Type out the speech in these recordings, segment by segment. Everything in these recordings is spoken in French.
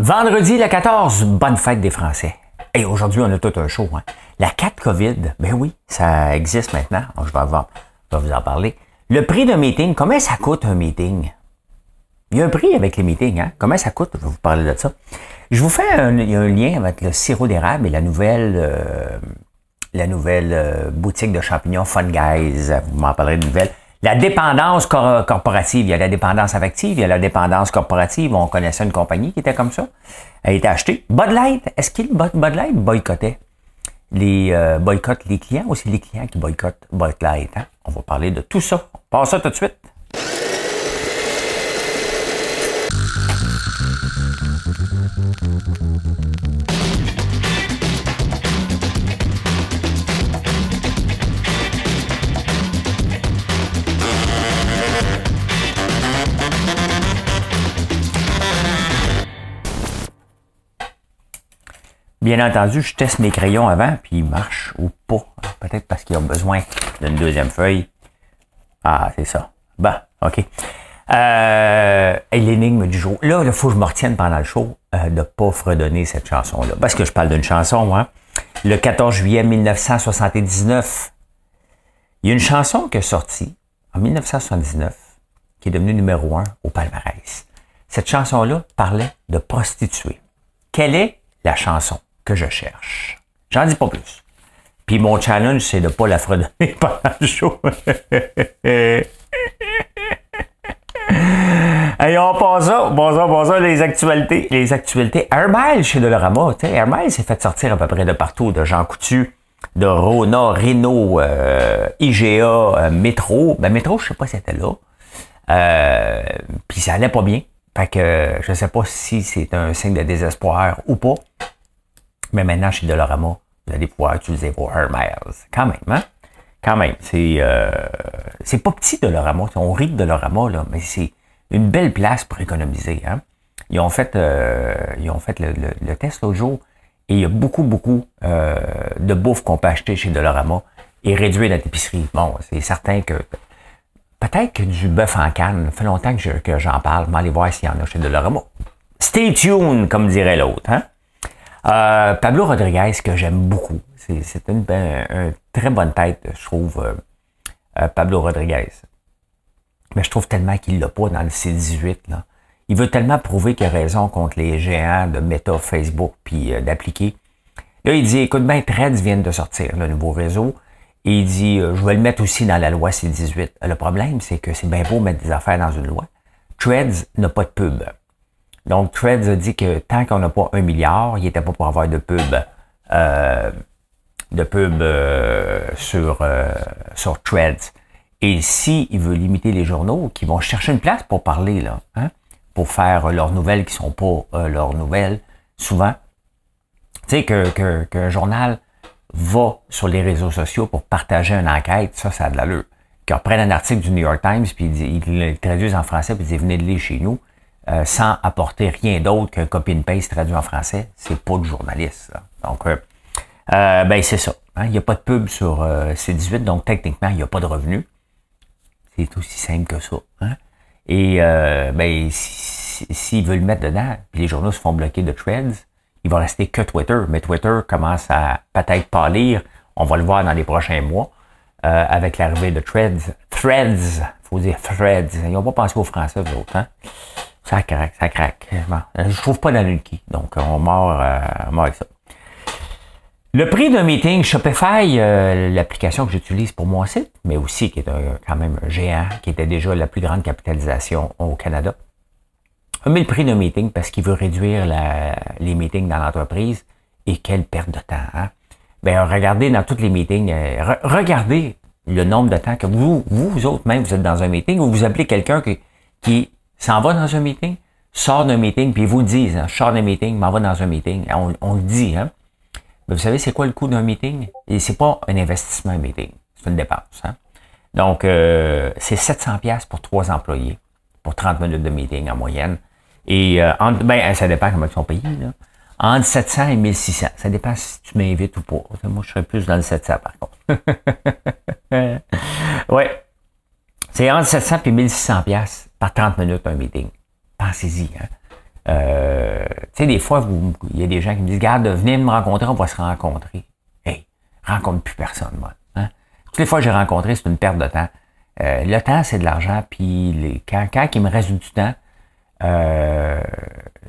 Vendredi le 14, bonne fête des Français. Et aujourd'hui, on a tout un show. Hein. La 4 COVID, ben oui, ça existe maintenant. je, vais vais vous en parler. Le prix d'un meeting, comment ça coûte un meeting? Il y a un prix avec les meetings, hein? Comment ça coûte? Je vais vous parler de ça. Je vous fais un lien avec le sirop d'érable et la nouvelle, euh, la nouvelle euh, boutique de champignons Fun Guys. Vous m'en parlerez de nouvelles. La dépendance corporative. Il y a la dépendance affective, il y a la dépendance corporative. On connaissait une compagnie qui était comme ça. Elle été achetée. Bud Light, est-ce qu'il Bud Light boycottait? Les euh, boycottent les clients ou c'est les clients qui boycottent Bud Light? Hein? On va parler de tout ça. On passe ça tout de suite. Bien entendu, je teste mes crayons avant, puis ils marchent ou pas. Peut-être parce qu'ils ont besoin d'une deuxième feuille. Ah, c'est ça. Bon, OK. Euh, et l'énigme du jour. Là, il faut que je me retienne pendant le show euh, de ne pas fredonner cette chanson-là. Parce que je parle d'une chanson, hein. Le 14 juillet 1979, il y a une chanson qui est sortie en 1979 qui est devenue numéro un au palmarès. Cette chanson-là parlait de prostituées. Quelle est la chanson? Je cherche? J'en dis pas plus. Puis mon challenge, c'est de ne pas la fredonner pendant le show. Allez, on passe ça, on passe ça, les actualités. Les actualités. Hermel chez Dolorama, tu sais, s'est fait sortir à peu près de partout, de Jean Coutu, de Rona, Renault, euh, IGA, euh, Métro. Ben, Métro, je sais pas si c'était là. Euh, Puis ça allait pas bien. Fait que je sais pas si c'est un signe de désespoir ou pas. Mais maintenant, chez Dolorama, vous allez pouvoir utiliser vos Hermels. Quand même, hein? Quand même. C'est euh, c'est pas petit Dolorama. On rit de Dolorama, là, mais c'est une belle place pour économiser. Hein? Ils ont fait, euh, ils ont fait le, le, test l'autre jour et il y a beaucoup, beaucoup euh, de bouffe qu'on peut acheter chez Dolorama et réduire notre épicerie. Bon, c'est certain que peut-être que du bœuf en canne, ça fait longtemps que, j'en parle, mais allez voir s'il y en a chez Dolorama. Stay tuned, comme dirait l'autre. Hein? Euh, Pablo Rodriguez, que j'aime beaucoup. C'est une, une, très bonne tête, je trouve, Pablo Rodriguez. Mais je trouve tellement qu'il l'a pas dans le C18. Là. Il veut tellement prouver qu'il a raison contre les géants de Meta, Facebook, puis euh, d'appliquer. Là, il dit, écoute bien, Threads vient de sortir, le nouveau réseau. Et il dit, euh, je vais le mettre aussi dans la loi C18. Le problème, c'est que c'est bien beau mettre des affaires dans une loi. Threads n'a pas de pub. Donc, Threads a dit que tant qu'on n'a pas un milliard, il n'était pas pour avoir de pub, euh, de pub sur, sur Threads. Et s'il il veut limiter les journaux qui vont chercher une place pour parler, là, hein, pour faire leurs nouvelles qui sont pas euh, leurs nouvelles, souvent, tu sais, qu'un que, que journal va sur les réseaux sociaux pour partager une enquête, ça, ça a de l'allure. Qu'ils reprennent un article du New York Times, puis ils, le traduisent en français, puis ils disent venez de lire chez nous, euh, sans apporter rien d'autre qu'un copy-and-paste traduit en français, c'est pas du journaliste. Donc, euh, euh, ben c'est ça. Hein. Il n'y a pas de pub sur C18, donc techniquement, il n'y a pas de revenus. C'est aussi simple que ça. Hein? Et euh, ben, s'ils veulent le mettre dedans, puis les journaux se font bloquer de threads, il va rester que Twitter. Mais Twitter commence à peut-être pas lire. On va le voir dans les prochains mois. Euh, avec l'arrivée de Threads. Threads, faut dire Threads. Ils n'ont pas pensé aux Français, eux autres. Hein? Ça craque, ça craque. Bon, je trouve pas dans le Donc, on mord, euh, on mord avec ça. Le prix d'un meeting Shopify, euh, l'application que j'utilise pour mon site, mais aussi qui est quand même un géant, qui était déjà la plus grande capitalisation au Canada, a mis le prix d'un meeting parce qu'il veut réduire les meetings dans l'entreprise. Et quelle perte de temps. Hein? Ben, regardez dans tous les meetings, euh, regardez le nombre de temps que vous, vous, autres même, vous êtes dans un meeting ou vous appelez quelqu'un qui, qui s'en va dans un meeting, sort d'un meeting, puis vous le disent, hein, je sors d'un meeting, m'en va dans un meeting. On, on le dit, hein? Vous savez, c'est quoi le coût d'un meeting? Et c'est pas un investissement un meeting, c'est une dépense. Hein? Donc, euh, c'est 700 pièces pour trois employés, pour 30 minutes de meeting en moyenne. Et euh, ben, ça dépend comment ils sont payés. Là. Entre 700 et 1600. Ça dépend si tu m'invites ou pas. Moi, je serais plus dans le 700 par contre. ouais. C'est entre 700 et 1600 pièces par 30 minutes un meeting. Pensez-y. Hein? Euh, sais, des fois, il y a des gens qui me disent, garde, venez me rencontrer, on va se rencontrer. Hey, rencontre plus personne, moi. Hein? Toutes les fois que j'ai rencontré, c'est une perte de temps. Euh, le temps, c'est de l'argent, puis les, quand, quand il me reste du temps, euh,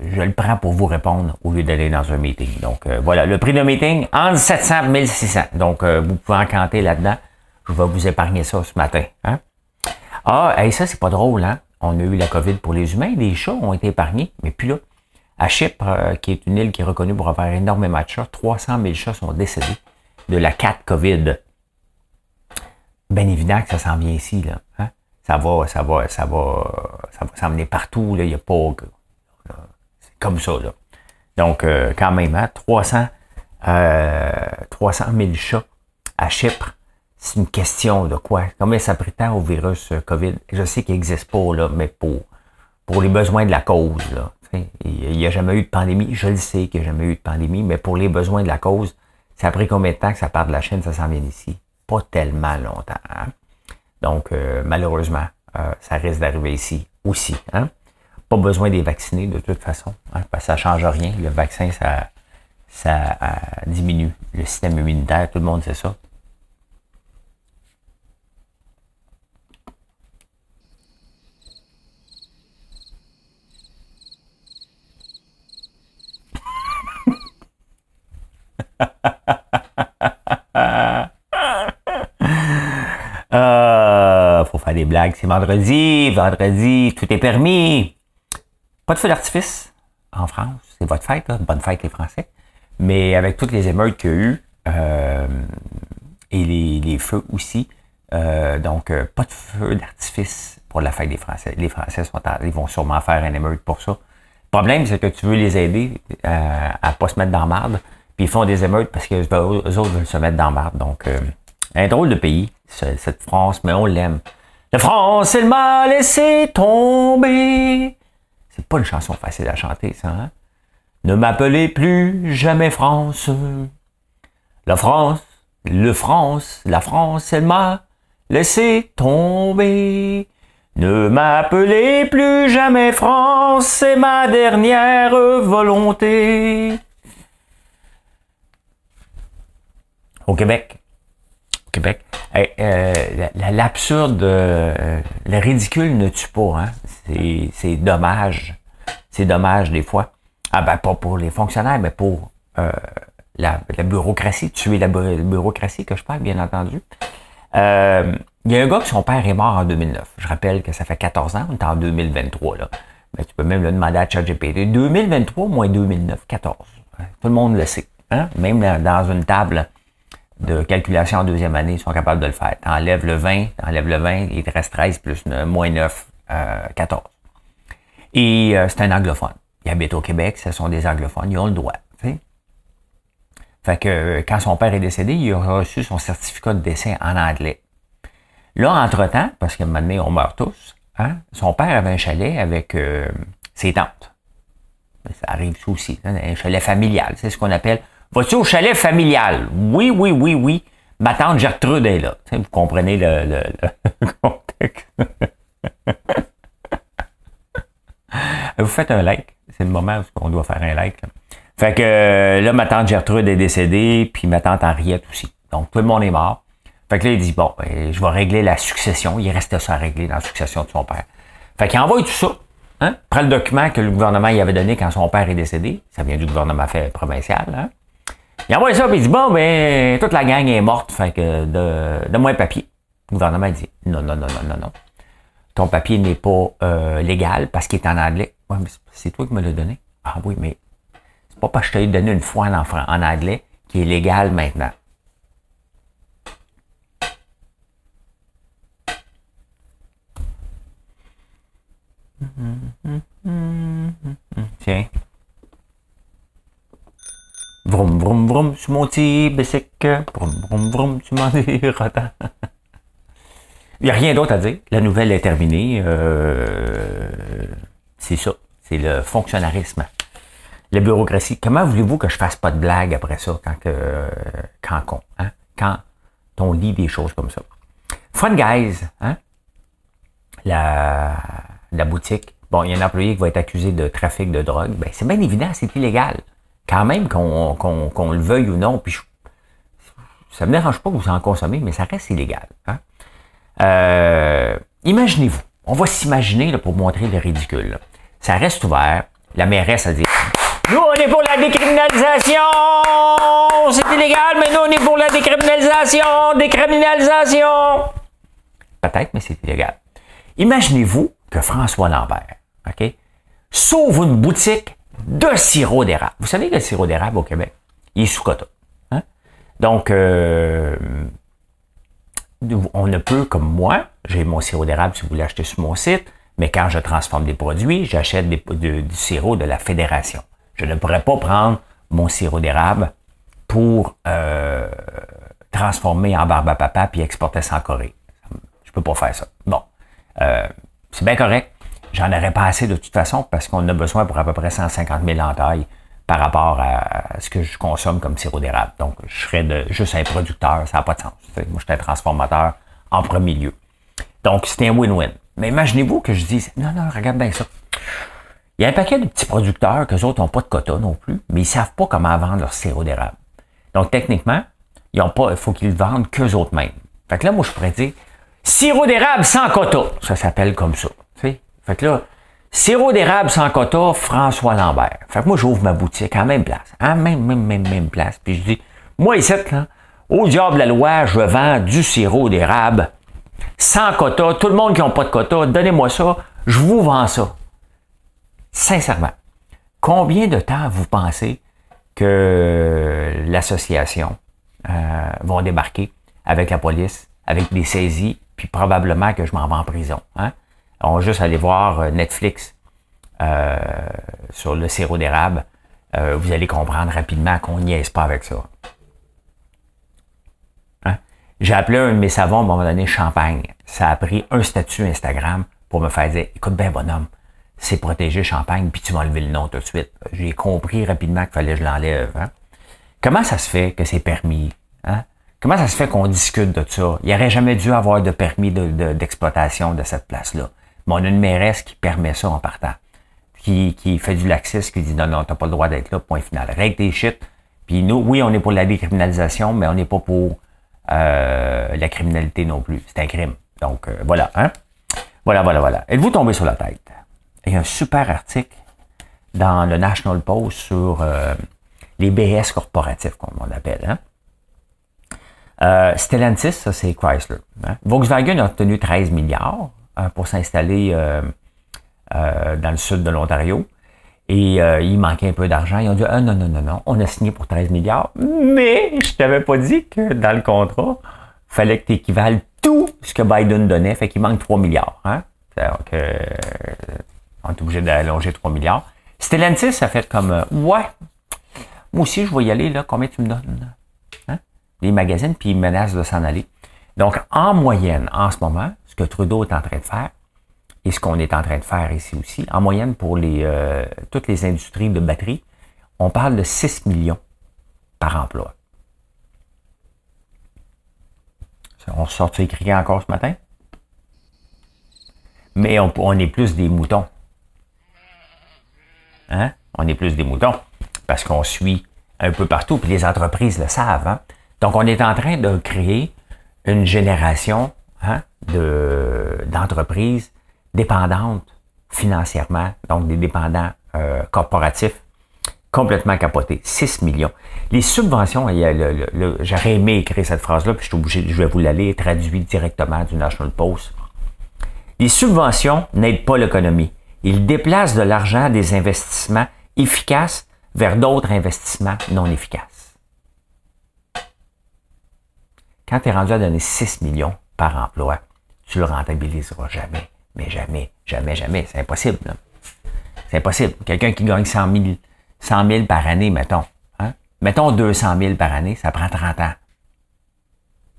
je le prends pour vous répondre au lieu d'aller dans un meeting. Donc euh, voilà, le prix de meeting, entre 700 et 1600. Donc vous pouvez encanter là-dedans. Je vais vous épargner ça ce matin. Hein? Ah, et ça, c'est pas drôle, hein? On a eu la COVID pour les humains, les chats ont été épargnés, mais puis là, à Chypre, qui est une île qui est reconnue pour avoir énormément de chats, 300 000 chats sont décédés de la 4 COVID. Bien évident que ça s'en vient ici, là. Hein? Ça va, ça va, ça va, ça va s'emmener partout, là. Il a pas. C'est comme ça, là. Donc, euh, quand même, hein, 300, euh, 300 000 chats à Chypre. C'est une question de quoi? Combien ça prétend au virus euh, COVID? Je sais qu'il n'existe pas, là, mais pour, pour les besoins de la cause, là. Il n'y a jamais eu de pandémie. Je le sais qu'il n'y a jamais eu de pandémie, mais pour les besoins de la cause, ça a pris combien de temps que ça part de la Chine, ça s'en vient ici? pas tellement longtemps. Hein. Donc, euh, malheureusement, euh, ça risque d'arriver ici aussi. Hein. Pas besoin des vacciner de toute façon, hein, parce que ça ne change rien. Le vaccin, ça, ça euh, diminue le système immunitaire, tout le monde sait ça. Euh, faut faire des blagues. C'est vendredi. Vendredi, tout est permis. Pas de feu d'artifice en France. C'est votre fête, bonne fête les Français. Mais avec toutes les émeutes qu'il y a eu, euh, et les, feux aussi, euh, donc euh, pas de feu d'artifice pour la fête des Français. Les Français sont ils vont sûrement faire un émeute pour ça. Le problème, c'est que tu veux les aider à, à pas se mettre dans marde, puis ils font des émeutes parce que eux autres veulent se mettre dans marde. Donc, un drôle de pays, cette France, mais on l'aime. La France, elle m'a laissé tomber. C'est pas une chanson facile à chanter, ça, hein? Ne m'appelez plus jamais France. La France, le France, la France, elle m'a laissé tomber. Ne m'appelez plus jamais France, c'est ma dernière volonté. Au Québec, Québec. Euh, l'absurde, euh, le ridicule ne tue pas. Hein? C'est dommage. C'est dommage des fois. Ah ben pas pour les fonctionnaires, mais pour euh, la, bureaucratie, tuer la bureaucratie que je parle, bien entendu. Il y a un gars que son père est mort en 2009. Je rappelle que ça fait 14 ans, on est en 2023. Là. Mais tu peux même le demander à ChatGPT. 2023 moins 2009, 14. Tout le monde le sait. Hein? Même dans une table de calculation en deuxième année, ils sont capables de le faire. T'enlèves le 20, t'enlèves le 20, il te reste 13 plus 9, moins 9, 14. Euh, Et euh, c'est un anglophone. Il habite au Québec, ce sont des anglophones, ils ont le droit. Fait que euh, quand son père est décédé, il a reçu son certificat de décès en anglais. Là, entre-temps, parce qu'à un moment donné, on meurt tous, hein, son père avait un chalet avec ses tantes. Ça arrive aussi, hein, un chalet familial. C'est ce qu'on appelle Vas-tu au chalet familial? Oui, oui, oui, oui. Ma tante Gertrude est là. vous comprenez le, contexte. vous faites un like. C'est le moment où on doit faire un like. Fait que euh, là, ma tante Gertrude est décédée, puis ma tante Henriette aussi. Donc, tout le monde est mort. Fait que là, il dit, bon, ben, je vais régler la succession. Il reste ça à régler dans la succession de son père. Fait qu'il envoie tout ça. Hein? Prends le document que le gouvernement y avait donné quand son père est décédé. Ça vient du gouvernement fait provincial. Hein? Il envoie ça, puis il dit, bon, ben, toute la gang est morte, fait que de, moi un papier. Le gouvernement dit, non, non, non, non, non, non. Ton papier n'est pas euh, légal parce qu'il est en anglais. Ouais, mais c'est toi qui me l'as donné. Ah oui, mais c'est pas parce que je t'ai donné une fois en, en anglais qui est légal maintenant. Tiens. Vroom, vroom, vroom, sur mon petit bicycle. Vroom, vroom, vroom, m'en dis Il n'y a rien d'autre à dire. La nouvelle est terminée. Euh, c'est ça. C'est le fonctionnarisme. La bureaucratie. Comment voulez-vous que je fasse pas de blague après ça quand, quand, hein? quand on lit des choses comme ça? Fun Guys, hein? la, la boutique bon, il y a un employé qui va être accusé de trafic de drogue, ben, c'est bien évident, c'est illégal. Quand même qu'on le veuille ou non, puis ça me dérange pas que vous en consommez, mais ça reste illégal. Hein. Euh, imaginez-vous, on va s'imaginer pour montrer le ridicule. Ça reste ouvert, la mairesse a dit nous, on est pour la décriminalisation! C'est illégal, mais nous, on est pour la décriminalisation! Décriminalisation! Peut-être, mais c'est illégal. Imaginez-vous que François Lambert, OK, sauve une boutique de sirop d'érable. Vous savez que le sirop d'érable au Québec, il est sous quota. Hein? Donc, euh, on ne peut, comme moi, j'ai mon sirop d'érable si vous voulez acheter sur mon site, mais quand je transforme des produits, j'achète du sirop de la fédération. Je ne pourrais pas prendre mon sirop d'érable pour euh, transformer en barbe à papa puis exporter ça en Corée. Je peux pas faire ça. Bon, euh, c'est bien correct. J'en aurais pas assez de toute façon parce qu'on a besoin pour à peu près 150 000 entailles par rapport à ce que je consomme comme sirop d'érable. Donc, je serais de, juste un producteur, ça n'a pas de sens. Moi, je suis un transformateur en premier lieu. Donc, c'était un win-win. Mais imaginez-vous que je dise, non, non, regarde bien ça. Il y a un paquet de petits producteurs que autres n'ont pas de quota non plus, mais ils savent pas comment vendre leur sirop d'érable. Donc, techniquement, ils ont pas, il faut qu'ils le vendent qu'eux autres mêmes. Fait que là, moi, je pourrais dire, sirop d'érable sans quota. Ça s'appelle comme ça. Fait que là, sirop d'érable sans quota, François Lambert. Fait que moi, j'ouvre ma boutique à même place. À même, même, même, même place. Puis je dis, moi, ici, là, au diable la loi, je vends du sirop d'érable sans quota. Tout le monde qui n'a pas de quota, donnez-moi ça. Je vous vends ça sincèrement, combien de temps vous pensez que l'association euh, va débarquer avec la police, avec des saisies, puis probablement que je m'en vais en prison. Hein? On va juste aller voir euh, Netflix euh, sur le sirop d'érable. Euh, vous allez comprendre rapidement qu'on est pas avec ça. Hein? J'ai appelé un de mes savons à un moment donné champagne. Ça a pris un statut Instagram pour me faire dire Écoute bien, bonhomme, c'est protéger Champagne, puis tu vas enlever le nom tout de suite. J'ai compris rapidement qu'il fallait que je l'enlève. Hein. Comment ça se fait que c'est permis? Hein? Comment ça se fait qu'on discute de ça? Il n'y aurait jamais dû avoir de permis d'exploitation de, cette place-là. Mais on a une mairesse qui permet ça en partant. Qui, qui fait du laxisme, qui dit non, non, t'as pas le droit d'être là, point final. Règle tes shit. Puis nous, oui, on est pour la décriminalisation, mais on n'est pas pour euh, la criminalité non plus. C'est un crime. Donc, euh, voilà. Hein? Voilà, voilà, voilà. Êtes-vous tombé sur la tête? il y a un super article dans le National Post sur euh, les BS corporatifs, comme on l'appelle. Hein? Stellantis, ça c'est Chrysler. Hein? Volkswagen a obtenu 13 milliards pour s'installer euh, dans le sud de l'Ontario. Et il manquait un peu d'argent. Ils ont dit ah, non, non, non, non, on a signé pour 13 milliards. Mais je t'avais pas dit que dans le contrat, fallait que tu équivales tout ce que Biden donnait. Fait qu'il manque 3 milliards. Hein? On est obligé d'allonger 3 milliards. Stellantis a fait comme euh, Ouais, moi aussi je vais y aller, là, combien tu me donnes? Hein? Les magazines, puis ils menacent de s'en aller. Donc, en moyenne, en ce moment, que Trudeau est en train de faire, et ce qu'on est en train de faire ici aussi, en moyenne pour les, euh, toutes les industries de batterie, on parle de 6 millions par emploi. On sort écrit encore ce matin? Mais on, est plus des moutons. Hein? On est plus des moutons parce qu'on suit un peu partout, puis les entreprises le savent. Hein? Donc, on est en train de créer une génération hein, d'entreprises dépendantes financièrement, donc des dépendants euh, corporatifs complètement capotés. 6 millions. Les subventions, j'aurais aimé écrire cette phrase-là, puis je suis obligé, je vais vous la lire, traduite directement du National Post. Les subventions n'aident pas l'économie. Il déplace de l'argent des investissements efficaces vers d'autres investissements non efficaces. Quand tu es rendu à donner 6 millions par emploi, tu le rentabiliseras jamais, mais jamais, jamais, jamais. C'est impossible. C'est impossible. Quelqu'un qui gagne 100 000, 100 par année, mettons. Hein? Mettons 200 000 par année, ça prend 30 ans.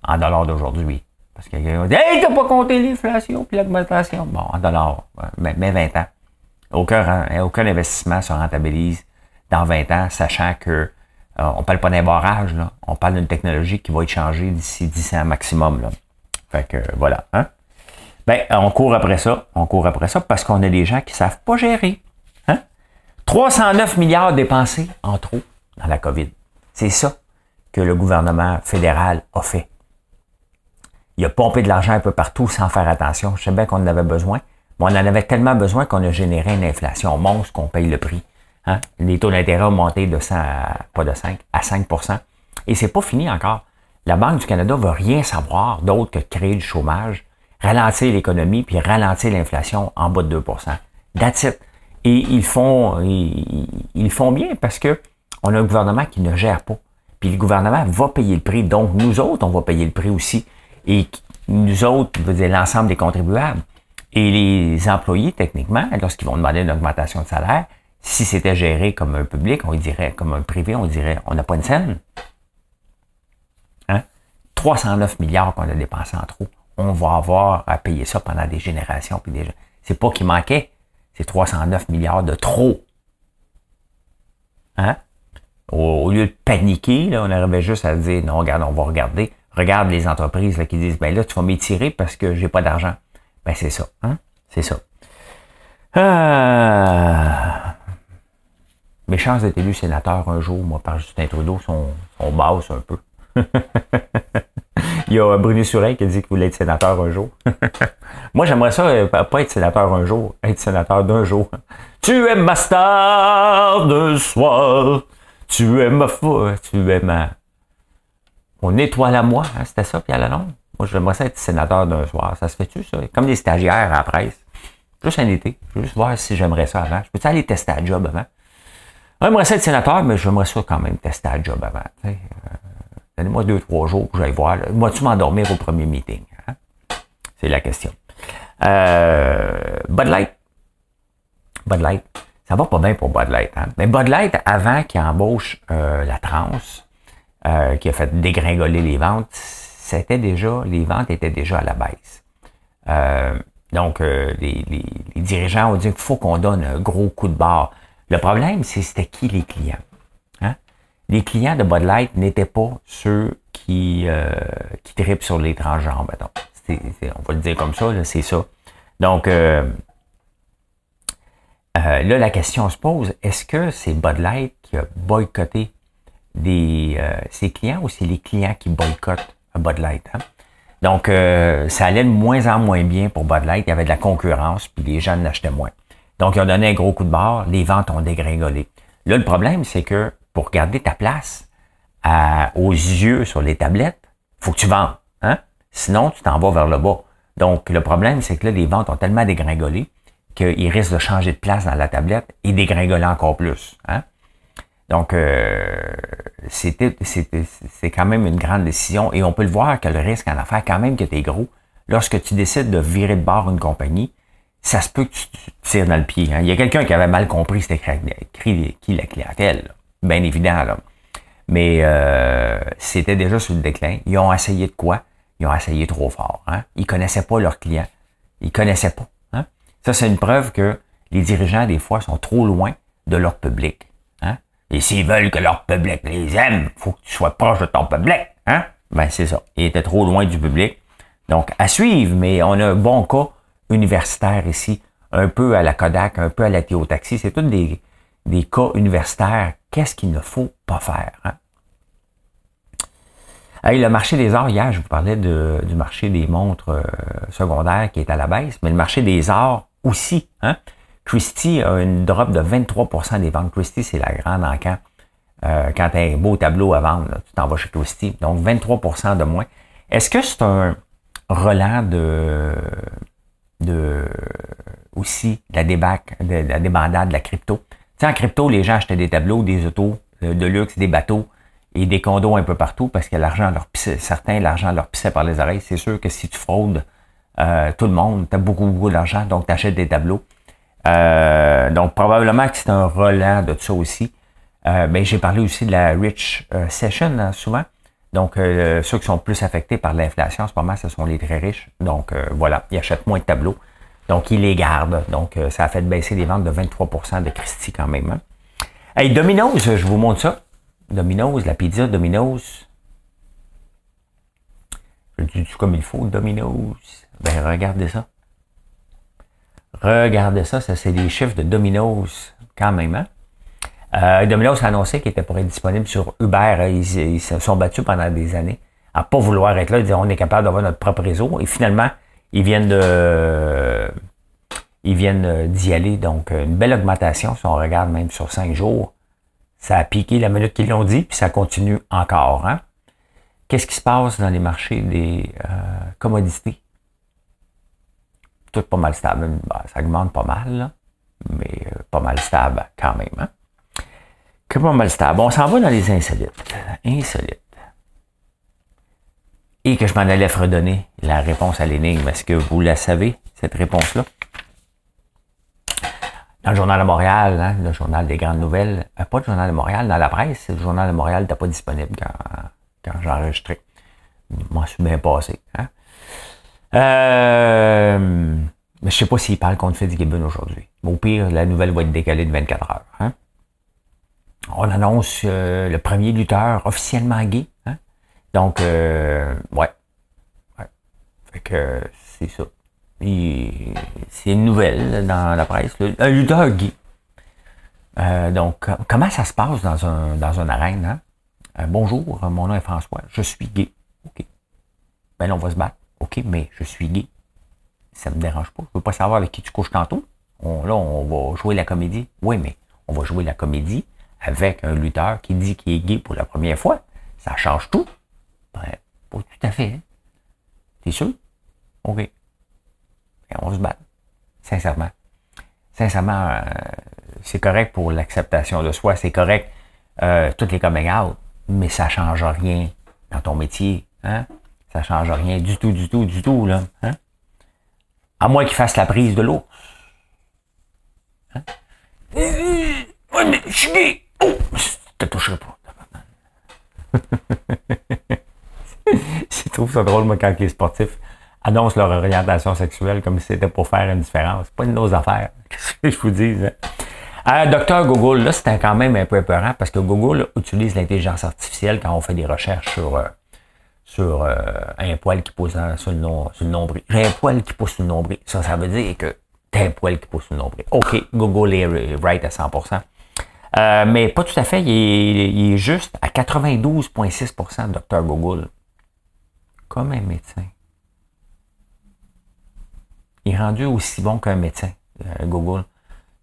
En dollars d'aujourd'hui. Parce que quelqu'un va dire Hey, t'as pas compté l'inflation puis l'augmentation. Bon, en dollars, mais, 20 ans. Aucun, hein, aucun investissement se rentabilise dans 20 ans, sachant que euh, on parle pas d'un barrage, là. on parle d'une technologie qui va être changée d'ici 10 ans maximum. Là. Fait que voilà. Hein? Ben, on court après ça, on court après ça parce qu'on a des gens qui ne savent pas gérer. Hein? 309 milliards dépensés en trop dans la COVID. C'est ça que le gouvernement fédéral a fait. Il a pompé de l'argent un peu partout sans faire attention. Je sais bien qu'on en avait besoin, mais on en avait tellement besoin qu'on a généré une inflation monstre qu'on paye le prix. Hein? Les taux d'intérêt ont monté de 100 à, pas de 5, à 5 Et c'est pas fini encore. La Banque du Canada veut rien savoir d'autre que créer du chômage, ralentir l'économie, puis ralentir l'inflation en bas de 2 That's it. Et ils font, ils, font bien parce que on a un gouvernement qui ne gère pas. Puis le gouvernement va payer le prix. Donc, nous autres, on va payer le prix aussi. Et nous autres, l'ensemble des contribuables. Et les employés, techniquement, lorsqu'ils vont demander une augmentation de salaire, si c'était géré comme un public, on dirait, comme un privé, on dirait, on n'a pas une scène. Hein? 309 milliards qu'on a dépensé en trop. On va avoir à payer ça pendant des générations. Puis déjà, c'est pas qu'il manquait, c'est 309 milliards de trop. Hein? Au, lieu de paniquer, là, on arrivait juste à dire, non, regarde, on va regarder. Regarde les entreprises qui disent, ben là, tu vas m'étirer parce que j'ai pas d'argent. Ben c'est ça, hein? C'est ça. Ah. Mes chances d'être élu sénateur un jour, moi, par Justin Trudeau, sont, sont basses un peu. Il y a Bruno Surin qui dit qu'il voulait être sénateur un jour. moi, j'aimerais ça, euh, pas être sénateur un jour, être sénateur d'un jour. Tu es ma star de soir. Tu es ma foi, tu es ma. Mon étoile à moi, hein, c'était ça, puis à la longue. Moi, j'aimerais ça être sénateur d'un soir. Ça se fait-tu, ça? Comme des stagiaires à la presse. Juste un été. Juste voir si j'aimerais ça avant. Je peux-tu aller tester un job avant? J'aimerais ça être sénateur, mais j'aimerais ça quand même tester un job avant. Euh, donnez-moi deux, trois jours que j'aille voir. Moi, tu m'endormir au premier meeting? Hein? C'est la question. Euh, Bud Light. Bud Light ça va pas bien pour Bud Light. Hein? Mais Bud Light, avant qu'il embauche euh, la transe, euh, qui a fait dégringoler les ventes, c'était déjà, les ventes étaient déjà à la baisse. Euh, donc, les, dirigeants ont dit qu'il faut qu'on donne un gros coup de barre. Le problème, c'est c'était qui les clients? Les clients de Bud Light n'étaient pas ceux qui, qui tripent sur les transgenres, on va le dire comme ça, c'est ça. Donc, euh, là, la question se pose, est-ce que c'est Bud Light qui a boycotté euh, ses clients ou c'est les clients qui boycottent Bud Light? Hein? Donc, euh, ça allait de moins en moins bien pour Bud Light. Il y avait de la concurrence, puis les gens l'achetaient moins. Donc, ils ont donné un gros coup de barre, les ventes ont dégringolé. Là, le problème, c'est que pour garder ta place aux yeux sur les tablettes, faut que tu vendes. Hein? Sinon, tu t'en vas vers le bas. Donc, le problème, c'est que là, les ventes ont tellement dégringolé qu'il risque de changer de place dans la tablette et dégringoler encore plus. Hein? Donc, euh, c'est quand même une grande décision et on peut le voir que le risque en affaires, quand même que tu es gros, lorsque tu décides de virer de bord une compagnie, ça se peut que tu, tires dans le pied. Hein? Il y a quelqu'un qui avait mal compris c'était qui la clientèle, bien évident. Là. Mais euh, c'était déjà sur le déclin. Ils ont essayé de quoi? Ils ont essayé trop fort. Hein? Ils connaissaient pas leurs clients. Ils connaissaient pas. Ça, c'est une preuve que les dirigeants, des fois, sont trop loin de leur public. Hein? Et s'ils veulent que leur public les aime, faut que tu sois proche de ton public. Hein? Ben, c'est ça. Ils étaient trop loin du public. Donc, à suivre, mais on a un bon cas universitaire ici, un peu à la Kodak, un peu à la Théotaxi. C'est tous des, des cas universitaires. Qu'est-ce qu'il ne faut pas faire? Hein? Hey, le marché des arts, hier, je vous parlais du marché des montres euh, secondaires qui est à la baisse, mais le marché des arts aussi. Hein? Christie a une drop de 23% des ventes. Christie, c'est la grande encan. Euh, quand tu as un beau tableau à vendre, tu t'en vas chez Christie. Donc, 23% de moins. Est-ce que c'est un relan de, de aussi la débac, de, la débandade de la crypto? Tu sais, en crypto, les gens achetaient des tableaux, des autos euh, de luxe, des bateaux et des condos un peu partout parce que l'argent leur pissait, certains, l'argent leur pissait par les oreilles. C'est sûr que si tu fraudes euh, tout le monde, tu as beaucoup, beaucoup d'argent, donc tu achètes des tableaux. Euh, donc, probablement que c'est un relent de ça aussi. Euh, ben, j'ai parlé aussi de la Rich euh, Session hein, souvent. Donc, ceux qui sont plus affectés par l'inflation, c'est pas mal, ce sont les très riches. Donc, voilà, ils achètent moins de tableaux. Donc, ils les gardent. Donc, ça a fait baisser les ventes de 23% de Christie quand même. Hein. Hey, Domino's, je vous montre ça. Domino's, la pizza Domino's. Je dis comme il faut, Domino's. Ben, regardez ça. Regardez ça, ça c'est des chiffres de Domino's quand même. Hein? Euh, Domino's a annoncé qu'il était pour être disponible sur Uber. Ils, se sont battus pendant des années à pas vouloir être là. Ils disaient on est capable d'avoir notre propre réseau. Et finalement, ils viennent de ils viennent d'y aller. Donc, une belle augmentation. Si on regarde même sur cinq jours, ça a piqué la minute qu'ils l'ont dit, puis ça continue encore. Hein? Qu'est-ce qui se passe dans les marchés des euh, commodités? Tout pas mal stable. Ben, ça augmente pas mal, mais euh, pas mal stable quand même. Hein? Que pas mal stable. On s'en va dans les insolites. Insolites. Que je m'en allais redonner la réponse à l'énigme. Est-ce que vous la savez, cette réponse-là? Dans le Journal de Montréal, hein, le Journal des grandes nouvelles, euh, pas le Journal de Montréal, dans la presse, le Journal de Montréal n'était pas disponible quand, quand j'ai enregistré. Je suis bien passé. Hein. Euh, mais je sais pas s'il parle contre Fitzgibbon aujourd'hui. Au pire, la nouvelle va être décalée de 24 heures. Hein. On annonce euh, le premier lutteur officiellement gay. Donc, euh, ouais. ouais. Fait que c'est ça c'est une nouvelle dans la presse. Un lutteur gay. Euh, donc, comment ça se passe dans un, dans une arène? Hein? Euh, bonjour, mon nom est François, je suis gay. OK. Ben là, on va se battre. OK, mais je suis gay. Ça me dérange pas. Je veux pas savoir avec qui tu couches tantôt. là, on va jouer la comédie. Oui, mais on va jouer la comédie avec un lutteur qui dit qu'il est gay pour la première fois. Ça change tout. Ben, pas tout à fait. Hein? T'es sûr? OK on se bat. Sincèrement. Sincèrement, euh, c'est correct pour l'acceptation de soi, c'est correct euh, toutes les coming out, mais ça change rien dans ton métier. Hein? Ça change rien du tout, du tout, du tout. Là, hein? À moins qu'il fasse la prise de l'eau. Hein? Mais je suis. Oh, te toucherai pas. je trouve ça drôle, moi, quand les sportifs annoncent leur orientation sexuelle comme si c'était pour faire une différence. C'est pas une de nos affaires. Qu'est-ce que je vous dis? Hein? Docteur Google, là, c'était quand même un peu épeurant parce que Google utilise l'intelligence artificielle quand on fait des recherches sur, euh, sur euh, un poil qui pousse sur, le sur le nombril. J'ai un poil qui pousse sur le nombril. Ça, ça veut dire que t'as un poil qui pousse sur le nombril. OK, Google est right à 100%. Euh, mais pas tout à fait. Il est, il est juste à 92,6% docteur Google. Comme un médecin. Il est rendu aussi bon qu'un médecin, euh, Google.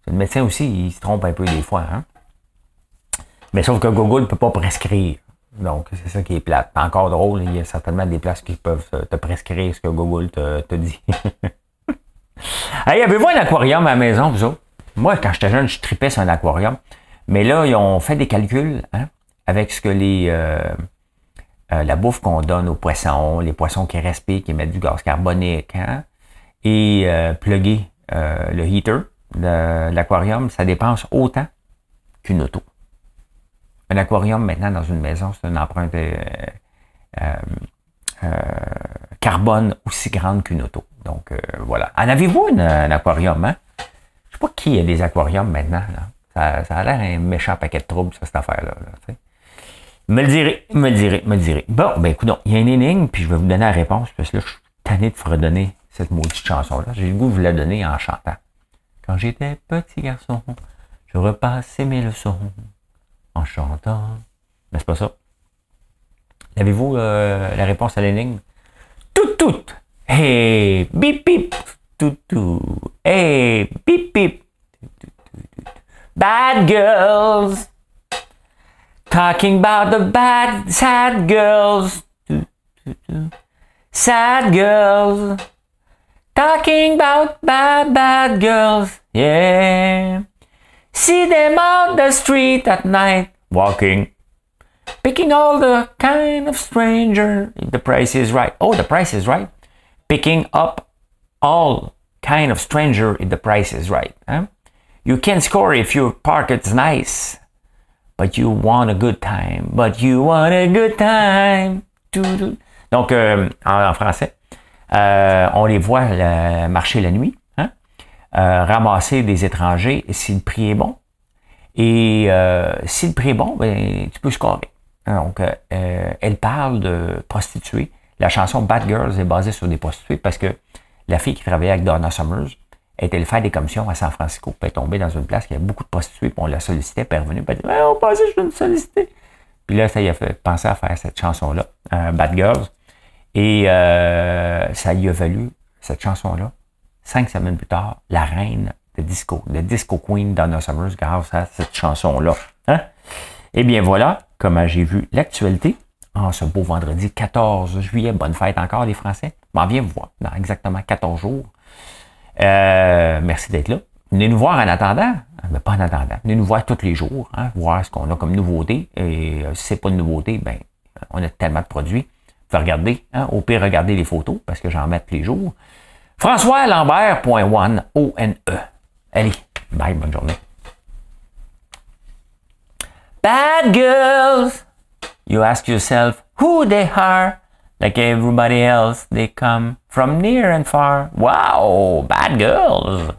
Le médecin aussi, il se trompe un peu des fois. Hein? Mais sauf que Google ne peut pas prescrire. Donc, c'est ça qui est plate. Encore drôle, il y a certainement des places qui peuvent te prescrire ce que Google te, te dit. hey, avez-vous un aquarium à la maison, vous autres? Moi, quand j'étais jeune, je tripais sur un aquarium. Mais là, ils ont fait des calculs hein, avec ce que les euh, euh, la bouffe qu'on donne aux poissons, les poissons qui respirent, qui émettent du gaz carbonique, hein, et euh, plugger euh, le heater de l'aquarium, ça dépense autant qu'une auto. Un aquarium maintenant dans une maison, c'est une empreinte euh, carbone aussi grande qu'une auto. Donc voilà. En avez-vous un aquarium? Hein? Je sais pas qui a des aquariums maintenant. Là. Ça, a l'air un méchant paquet de troubles, ça, cette affaire-là. Me le direz, me le direz, me le direz. Bon, ben écoute, il y a une énigme, puis je vais vous donner la réponse, parce que là, je suis tanné de fredonner cette maudite chanson-là. J'ai le goût de vous la donner en chantant. Quand j'étais petit garçon, je repassais mes leçons en chantant. Mais c'est pas ça. Avez-vous euh, la réponse à l'énigme? Tout, tout. Hey, bip, bip. Tout, tout. Hey, bip, bip. Bad girls. Talking about the bad, sad girls. Sad girls. Talking about bad, bad girls, yeah. See them out the street at night, walking, picking all the kind of stranger. The price is right. Oh, the price is right. Picking up all kind of stranger if the price is right. Huh? You can score if your pocket's nice, but you want a good time. But you want a good time. Donc, euh, en français. Euh, on les voit marcher la nuit, hein? euh, ramasser des étrangers si le prix est bon. Et euh, si le prix est bon, ben, tu peux scorer. Donc, elle parle de prostituées, La chanson Bad Girls est basée sur des prostituées parce que la fille qui travaillait avec Donna Summers était allée faire des commissions à San Francisco. Puis elle est tombée dans une place qui avait beaucoup de prostituées, puis on la sollicitait, puis elle est revenue, puis elle dit On pensait je vais solliciter. Puis là, ça y a fait penser à faire cette chanson-là, Bad Girls. Et euh, ça lui a valu, cette chanson-là, cinq semaines plus tard, la reine de disco, le disco queen Donna Summers, grâce à cette chanson-là. Hein? Eh bien voilà comment j'ai vu l'actualité en ce beau vendredi 14 juillet. Bonne fête encore les Français. M'en viens vous voir dans exactement 14 jours. Euh, merci d'être là. Venez nous voir en attendant, mais pas en attendant. Venez nous voir tous les jours, hein, voir ce qu'on a comme nouveauté. Et euh, si c'est pas de nouveauté, ben on a tellement de produits. Vous pouvez regarder, hein, au pire, regardez les photos, parce que j'en mets tous les jours. François Lambert.one, O-N-E. Allez, bye, bonne journée. Bad girls, you ask yourself who they are. Like everybody else, they come from near and far. Wow, bad girls.